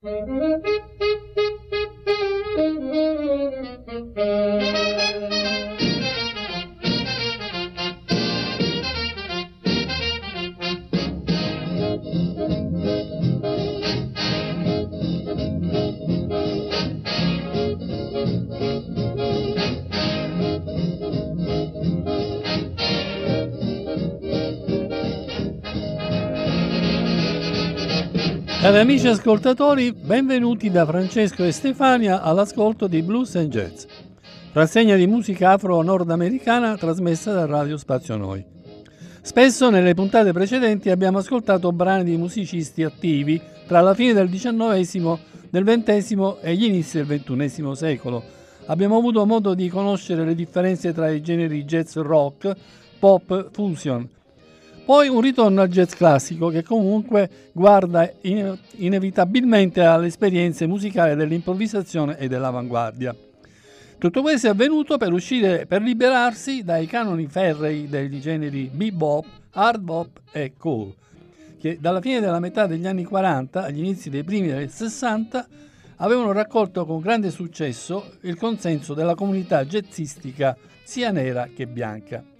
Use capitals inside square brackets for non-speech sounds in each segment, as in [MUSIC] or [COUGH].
Música Cari amici ascoltatori, benvenuti da Francesco e Stefania all'ascolto di Blues and Jazz, rassegna di musica afro-nordamericana trasmessa da Radio Spazio Noi. Spesso nelle puntate precedenti abbiamo ascoltato brani di musicisti attivi tra la fine del XIX, del XX e gli inizi del XXI secolo. Abbiamo avuto modo di conoscere le differenze tra i generi jazz rock, pop, fusion, poi un ritorno al jazz classico che comunque guarda in- inevitabilmente alle esperienze musicali dell'improvvisazione e dell'avanguardia. Tutto questo è avvenuto per uscire, per liberarsi dai canoni ferrei dei generi bebop, hard bop e cool, che dalla fine della metà degli anni 40 agli inizi dei primi del 60 avevano raccolto con grande successo il consenso della comunità jazzistica sia nera che bianca.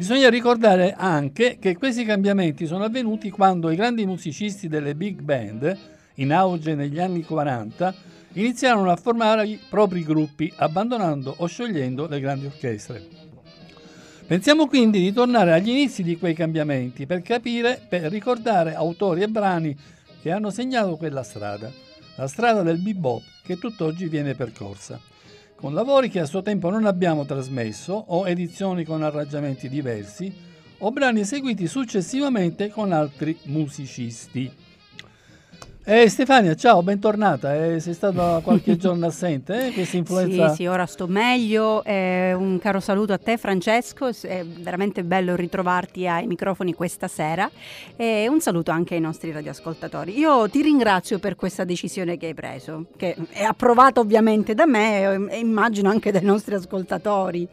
Bisogna ricordare anche che questi cambiamenti sono avvenuti quando i grandi musicisti delle big band, in auge negli anni 40, iniziarono a formare i propri gruppi, abbandonando o sciogliendo le grandi orchestre. Pensiamo quindi di tornare agli inizi di quei cambiamenti per capire, per ricordare autori e brani che hanno segnato quella strada, la strada del bebop che tutt'oggi viene percorsa con lavori che a suo tempo non abbiamo trasmesso o edizioni con arrangiamenti diversi o brani eseguiti successivamente con altri musicisti. Eh, Stefania, ciao, bentornata. Eh, sei stata qualche [LAUGHS] giorno assente, eh? questa influenza? Sì, sì, ora sto meglio. Eh, un caro saluto a te, Francesco. È veramente bello ritrovarti ai microfoni questa sera. E un saluto anche ai nostri radioascoltatori. Io ti ringrazio per questa decisione che hai preso, che è approvata ovviamente da me e immagino anche dai nostri ascoltatori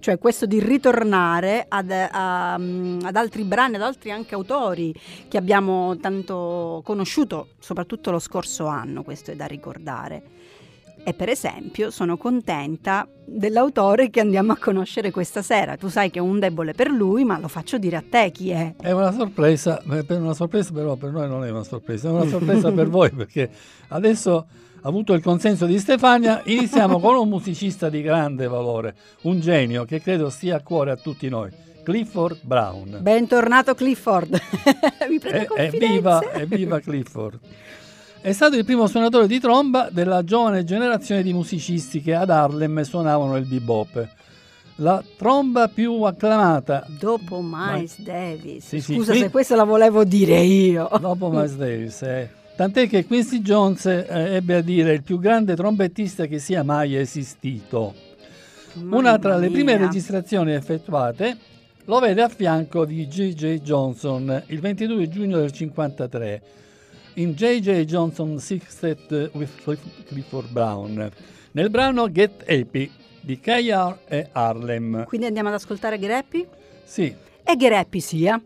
cioè questo di ritornare ad, a, ad, altri brani, ad altri anche autori che abbiamo tanto conosciuto, soprattutto lo scorso anno, questo è da ricordare. E per esempio sono contenta dell'autore che andiamo a conoscere questa sera. Tu sai che ho un debole per lui, ma lo faccio dire a te chi è. È una sorpresa, per una sorpresa però per noi non è una sorpresa, è una sorpresa per voi [LAUGHS] perché adesso avuto il consenso di Stefania, iniziamo con un musicista di grande valore, un genio che credo stia a cuore a tutti noi. Clifford Brown. Bentornato Clifford. [LAUGHS] Mi prende e, evviva, evviva Clifford. È stato il primo suonatore di tromba della giovane generazione di musicisti che ad Harlem suonavano il bebop. La tromba più acclamata. Dopo Miles Ma... Davis. Sì, Scusa sì, se questa la volevo dire io. Dopo [LAUGHS] Miles Davis, eh. Tant'è che Quincy Jones eh, ebbe a dire il più grande trombettista che sia mai esistito. Mamma Una tra le prime registrazioni effettuate lo vede a fianco di J.J. Johnson il 22 giugno del 1953 in J.J. Johnson Sixtet with Clifford Brown nel brano Get Happy di KR e Harlem. Quindi andiamo ad ascoltare Greppi? Sì. E Greppi sia.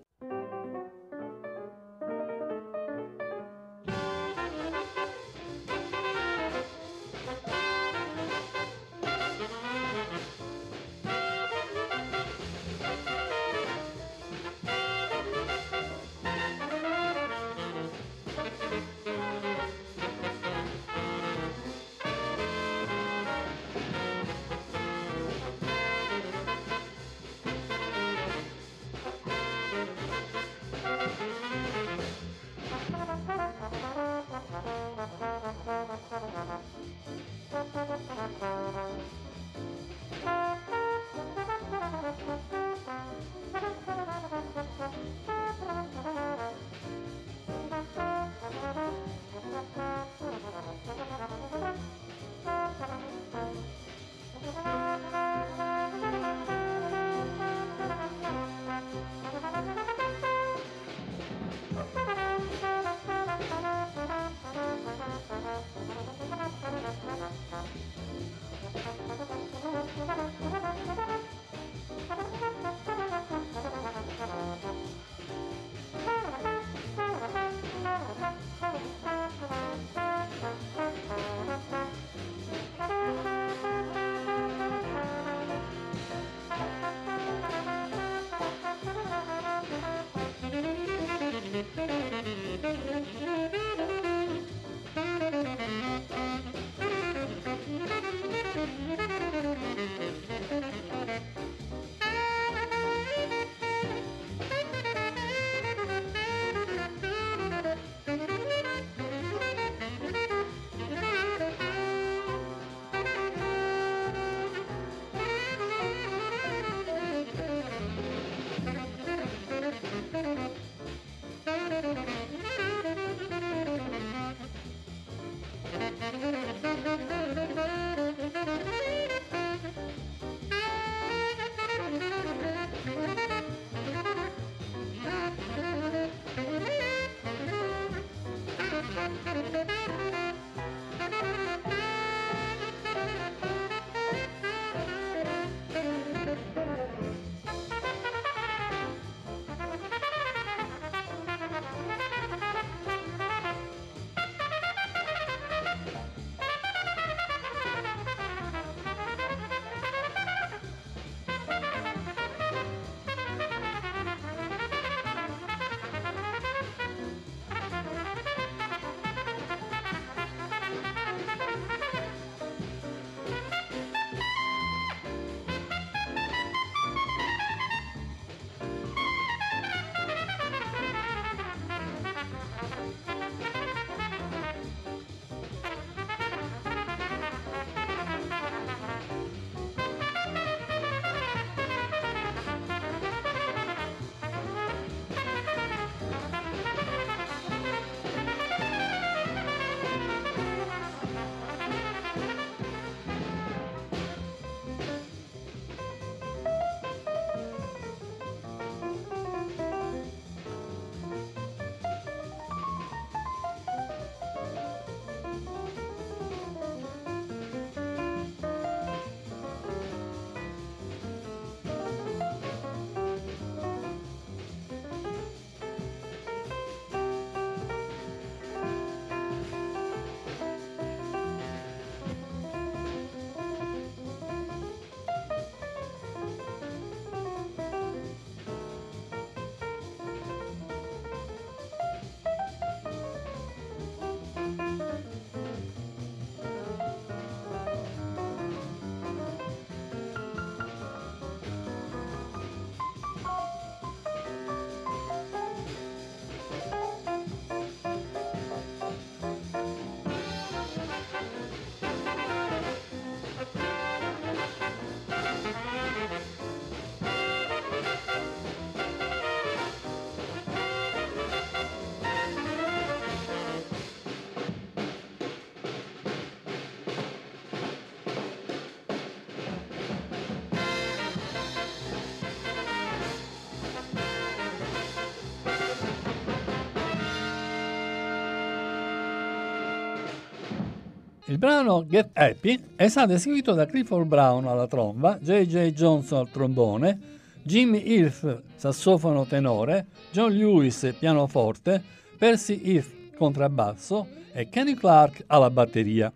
Il brano Get Happy è stato eseguito da Clifford Brown alla tromba, J.J. Johnson al trombone, Jimmy Hirth sassofono tenore, John Lewis pianoforte, Percy Hirth contrabbasso e Kenny Clark alla batteria.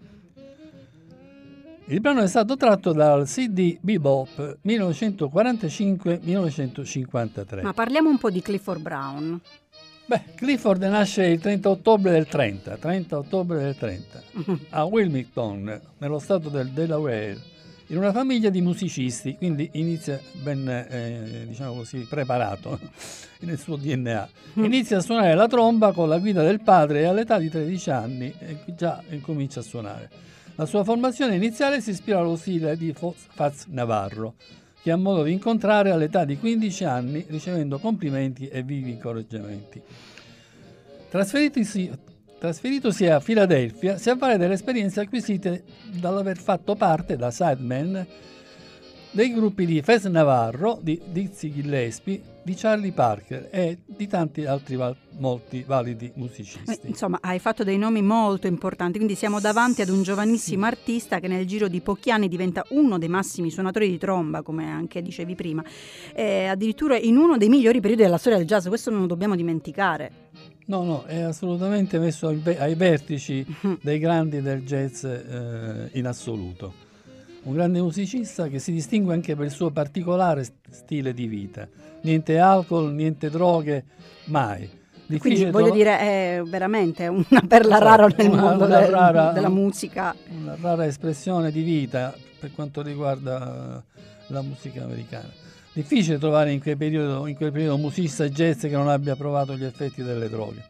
Il brano è stato tratto dal CD Bebop 1945-1953. Ma parliamo un po' di Clifford Brown. Beh, Clifford nasce il 30 ottobre del 30, 30 ottobre del 30, a Wilmington, nello stato del Delaware, in una famiglia di musicisti, quindi inizia ben, eh, diciamo così, preparato [LAUGHS] nel suo DNA. Mm. Inizia a suonare la tromba con la guida del padre e all'età di 13 anni e già incomincia a suonare. La sua formazione iniziale si ispira allo stile di Fats Navarro, che ha modo di incontrare all'età di 15 anni ricevendo complimenti e vivi incoraggiamenti. Trasferitosi, a Filadelfia, si avvale delle esperienze acquisite dall'aver fatto parte da sideman dei gruppi di Fez Navarro, di Dizzy Gillespie, di Charlie Parker e di tanti altri val- molti validi musicisti. Insomma, hai fatto dei nomi molto importanti, quindi siamo davanti ad un giovanissimo sì. artista che nel giro di pochi anni diventa uno dei massimi suonatori di tromba, come anche dicevi prima, e addirittura in uno dei migliori periodi della storia del jazz, questo non lo dobbiamo dimenticare. No, no, è assolutamente messo ai vertici [LAUGHS] dei grandi del jazz eh, in assoluto un grande musicista che si distingue anche per il suo particolare stile di vita. Niente alcol, niente droghe, mai. Difficile Quindi voglio dire, è veramente una perla rara nel una, mondo una rara, della musica. Una rara espressione di vita per quanto riguarda la musica americana. Difficile trovare in quel periodo, in quel periodo un musicista jazz che non abbia provato gli effetti delle droghe.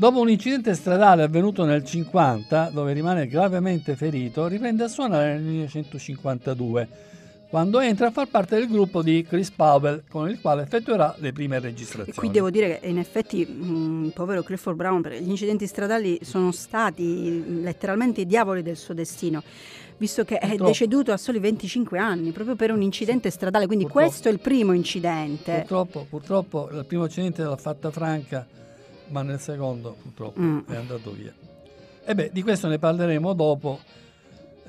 Dopo un incidente stradale avvenuto nel 50, dove rimane gravemente ferito, riprende a suonare nel 1952, quando entra a far parte del gruppo di Chris Powell, con il quale effettuerà le prime registrazioni. E qui devo dire che in effetti, mh, povero Clifford Brown, gli incidenti stradali sono stati letteralmente i diavoli del suo destino visto che è deceduto a soli 25 anni proprio per un incidente stradale, quindi purtroppo. questo è il primo incidente. Purtroppo, purtroppo il primo incidente l'ha fatta franca ma nel secondo purtroppo mm. è andato via. E beh, di questo ne parleremo dopo,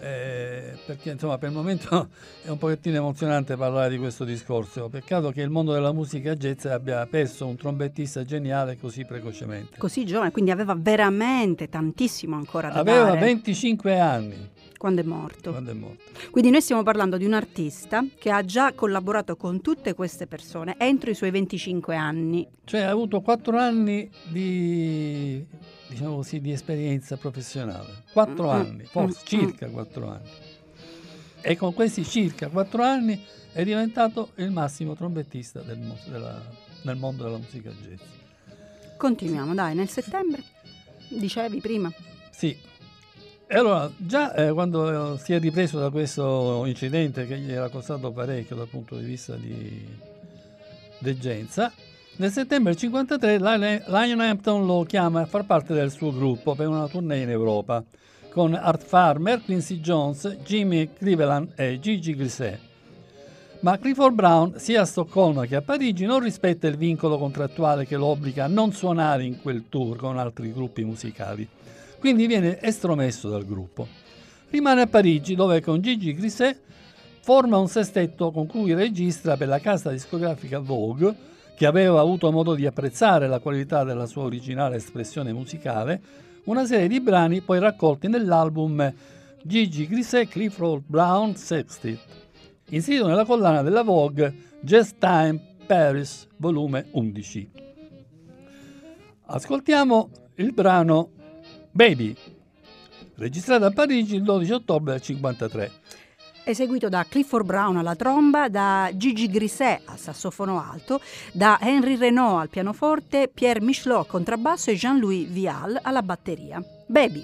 eh, perché insomma per il momento [LAUGHS] è un pochettino emozionante parlare di questo discorso. Peccato che il mondo della musica jazz abbia perso un trombettista geniale così precocemente. Così giovane, quindi aveva veramente tantissimo ancora da aveva dare. Aveva 25 anni. Quando è, morto. Quando è morto. Quindi noi stiamo parlando di un artista che ha già collaborato con tutte queste persone entro i suoi 25 anni. Cioè ha avuto 4 anni di, diciamo così, di esperienza professionale. 4 mm-hmm. anni, forse mm-hmm. circa 4 anni. E con questi circa 4 anni è diventato il massimo trombettista del, della, nel mondo della musica jazz. Continuiamo, dai, nel settembre, dicevi prima. Sì, e allora, già eh, quando si è ripreso da questo incidente che gli era costato parecchio dal punto di vista di degenza, nel settembre del 1953 Lion Hampton lo chiama a far parte del suo gruppo per una tournée in Europa con Art Farmer, Quincy Jones, Jimmy Cleveland e Gigi Grisset. Ma Clifford Brown, sia a Stoccolma che a Parigi, non rispetta il vincolo contrattuale che lo obbliga a non suonare in quel tour con altri gruppi musicali quindi viene estromesso dal gruppo. Rimane a Parigi dove con Gigi Grisset forma un sestetto con cui registra per la casa discografica Vogue, che aveva avuto modo di apprezzare la qualità della sua originale espressione musicale, una serie di brani poi raccolti nell'album Gigi Grisset Clifford Brown Sextet, inserito nella collana della Vogue Just Time Paris, volume 11. Ascoltiamo il brano Baby, registrata a Parigi il 12 ottobre del 1953. Eseguito da Clifford Brown alla tromba, da Gigi Grisset al sassofono alto, da Henry Renault al pianoforte, Pierre Michelot al contrabbasso e Jean-Louis Vial alla batteria. Baby.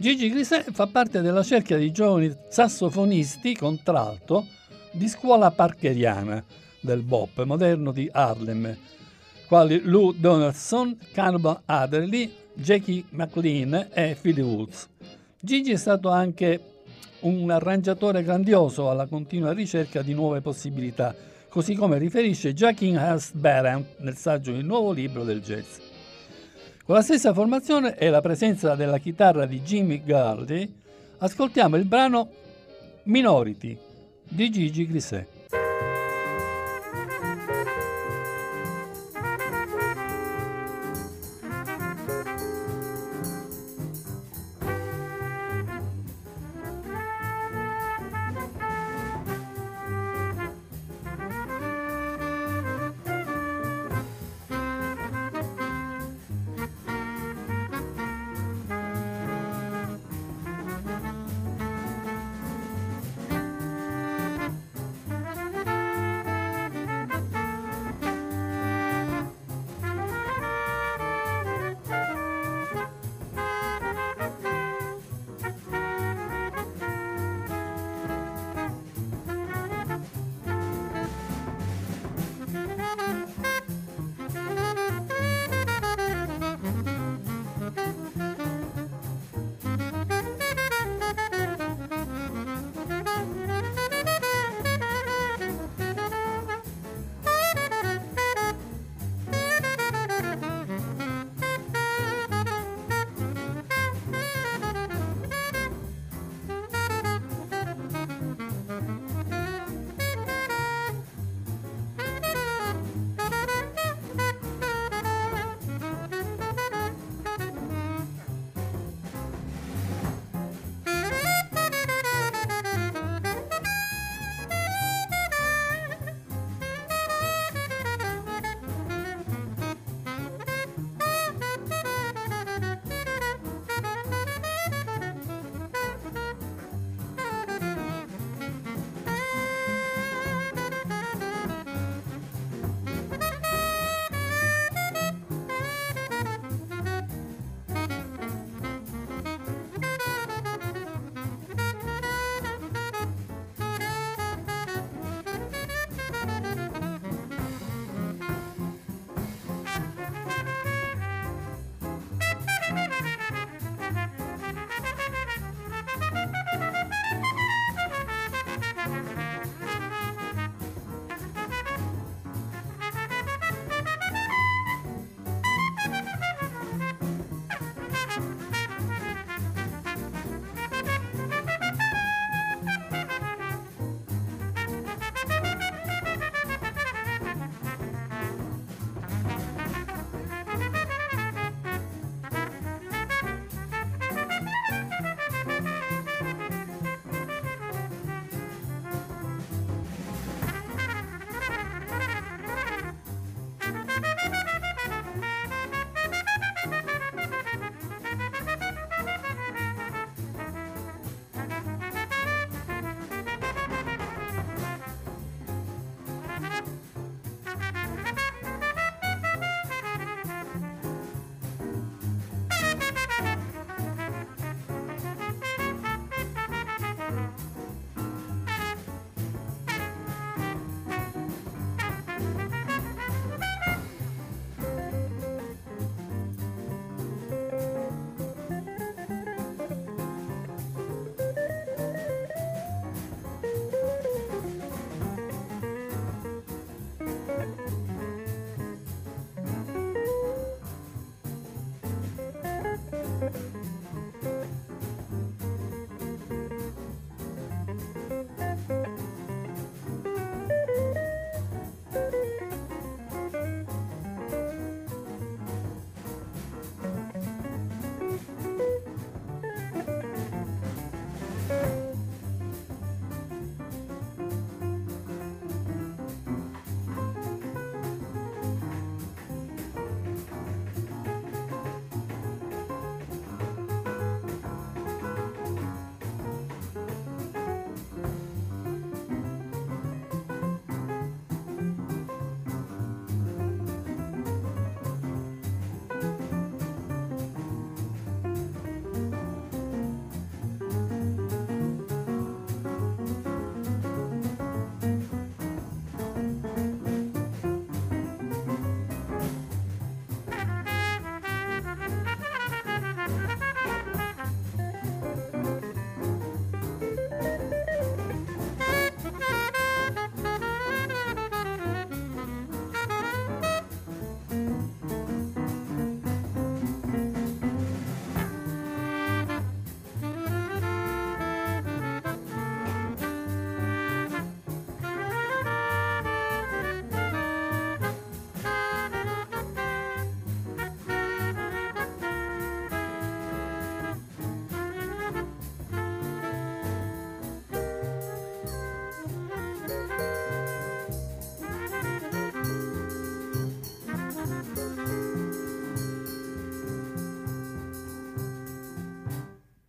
Gigi Grisè fa parte della cerchia di giovani sassofonisti contralto di scuola parkeriana del bop moderno di Harlem, quali Lou Donaldson, Cannibal Adderley, Jackie McLean e Philly Woods. Gigi è stato anche un arrangiatore grandioso alla continua ricerca di nuove possibilità, così come riferisce Jackie Hurst Barham nel saggio Il nuovo libro del jazz. Con la stessa formazione e la presenza della chitarra di Jimmy Gardy, ascoltiamo il brano Minority di Gigi Grisè.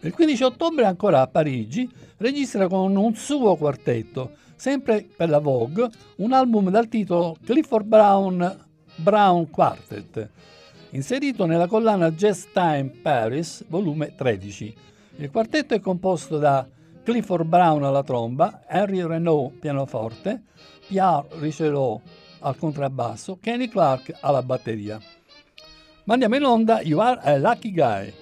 Il 15 ottobre ancora a Parigi registra con un suo quartetto, sempre per la Vogue, un album dal titolo Clifford Brown Brown Quartet, inserito nella collana Jazz Time Paris, volume 13. Il quartetto è composto da Clifford Brown alla tromba, Henry Renault pianoforte, Pierre Richelot al contrabbasso, Kenny Clark alla batteria. Mandiamo in onda You Are a Lucky Guy.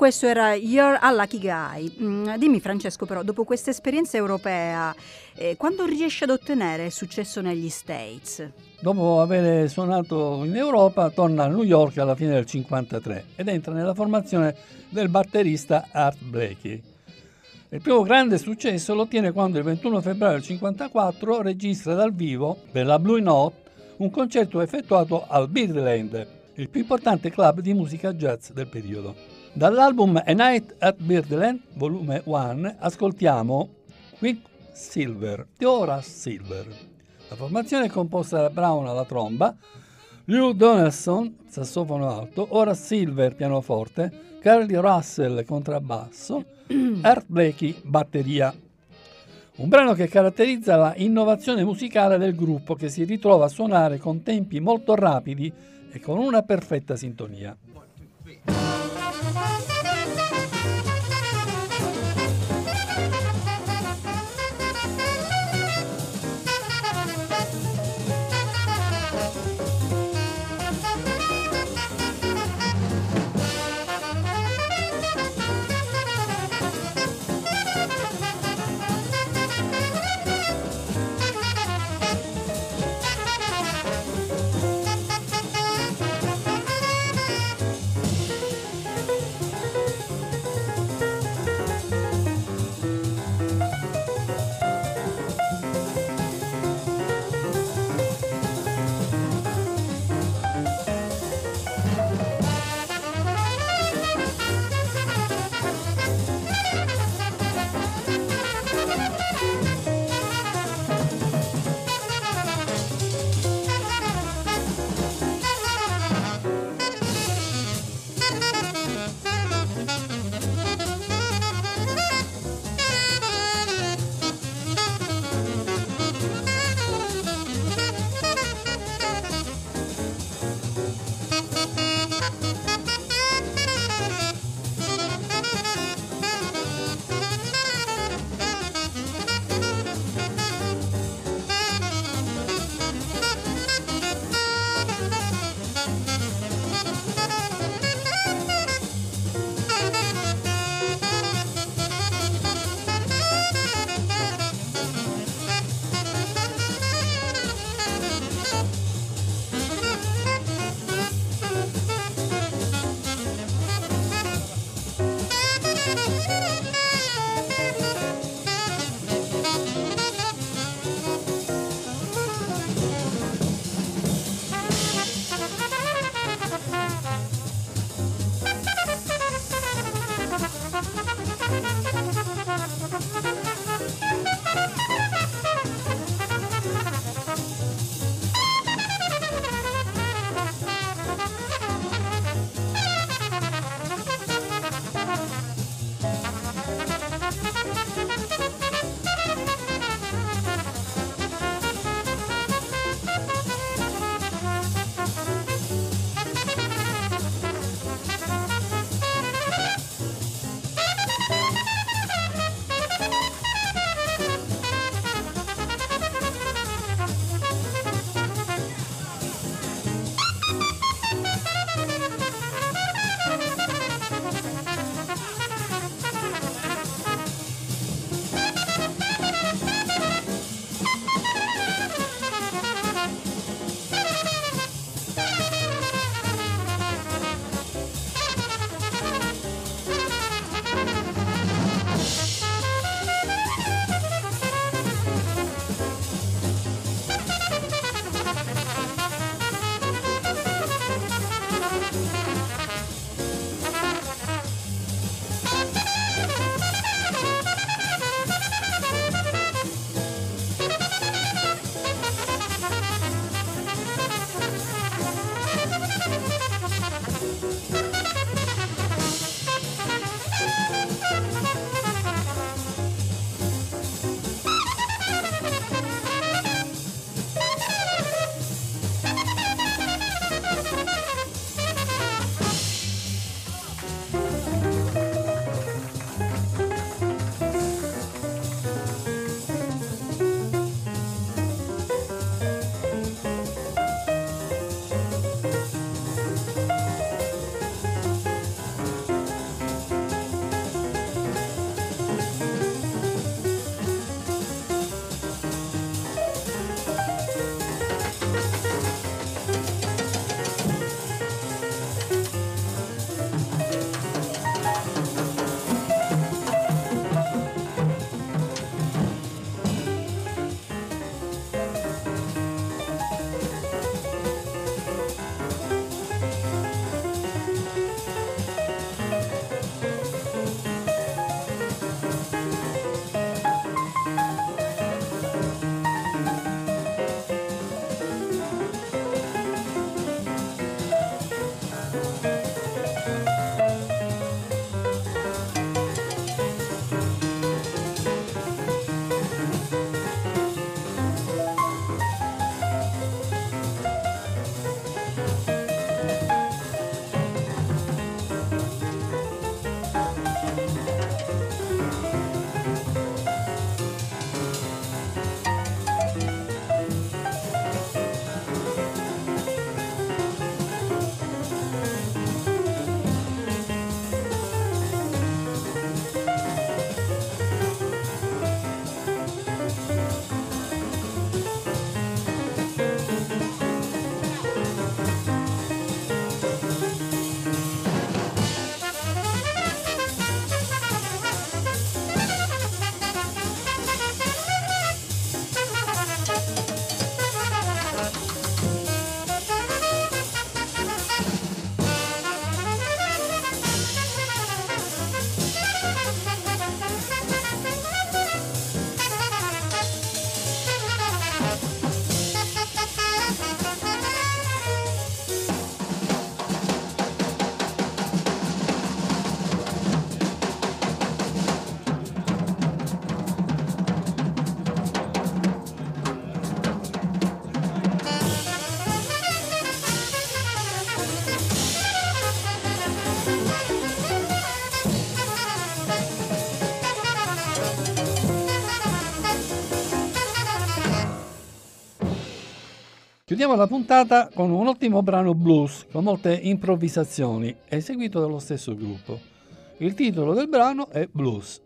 Questo era You're a Lucky Guy. Mm, dimmi Francesco però, dopo questa esperienza europea, eh, quando riesci ad ottenere successo negli States? Dopo aver suonato in Europa, torna a New York alla fine del 1953 ed entra nella formazione del batterista Art Blakey. Il primo grande successo lo ottiene quando il 21 febbraio del 1954 registra dal vivo per la Blue Note un concerto effettuato al Birdland, il più importante club di musica jazz del periodo. Dall'album A Night at Birdland, volume 1, ascoltiamo Quick Silver di Horace Silver. La formazione è composta da Brown alla tromba, Lou Donaldson, sassofono alto, Horace Silver, pianoforte, Carly Russell, contrabbasso, Art Blakey, batteria. Un brano che caratterizza la innovazione musicale del gruppo che si ritrova a suonare con tempi molto rapidi e con una perfetta sintonia. Chiudiamo la puntata con un ottimo brano blues con molte improvvisazioni, eseguito dallo stesso gruppo. Il titolo del brano è Blues.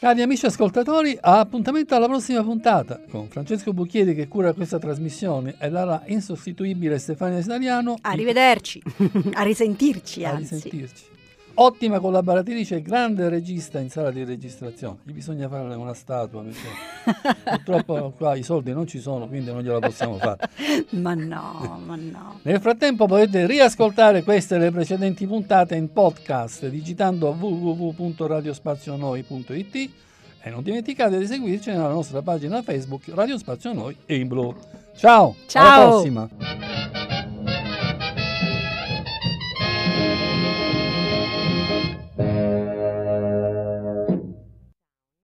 Cari amici ascoltatori, appuntamento alla prossima puntata con Francesco Bucchieri che cura questa trasmissione e la insostituibile Stefania Italiano. Arrivederci, [LAUGHS] a risentirci. A anzi. risentirci. Ottima collaboratrice e grande regista in sala di registrazione. Gli bisogna fare una statua perché [LAUGHS] purtroppo qua i soldi non ci sono, quindi non gliela possiamo fare. [LAUGHS] ma no, ma no. Nel frattempo potete riascoltare queste e le precedenti puntate in podcast digitando www.radiospazionoi.it e non dimenticate di seguirci nella nostra pagina Facebook Radio Spazio Noi e in blu. Ciao, Ciao. alla prossima!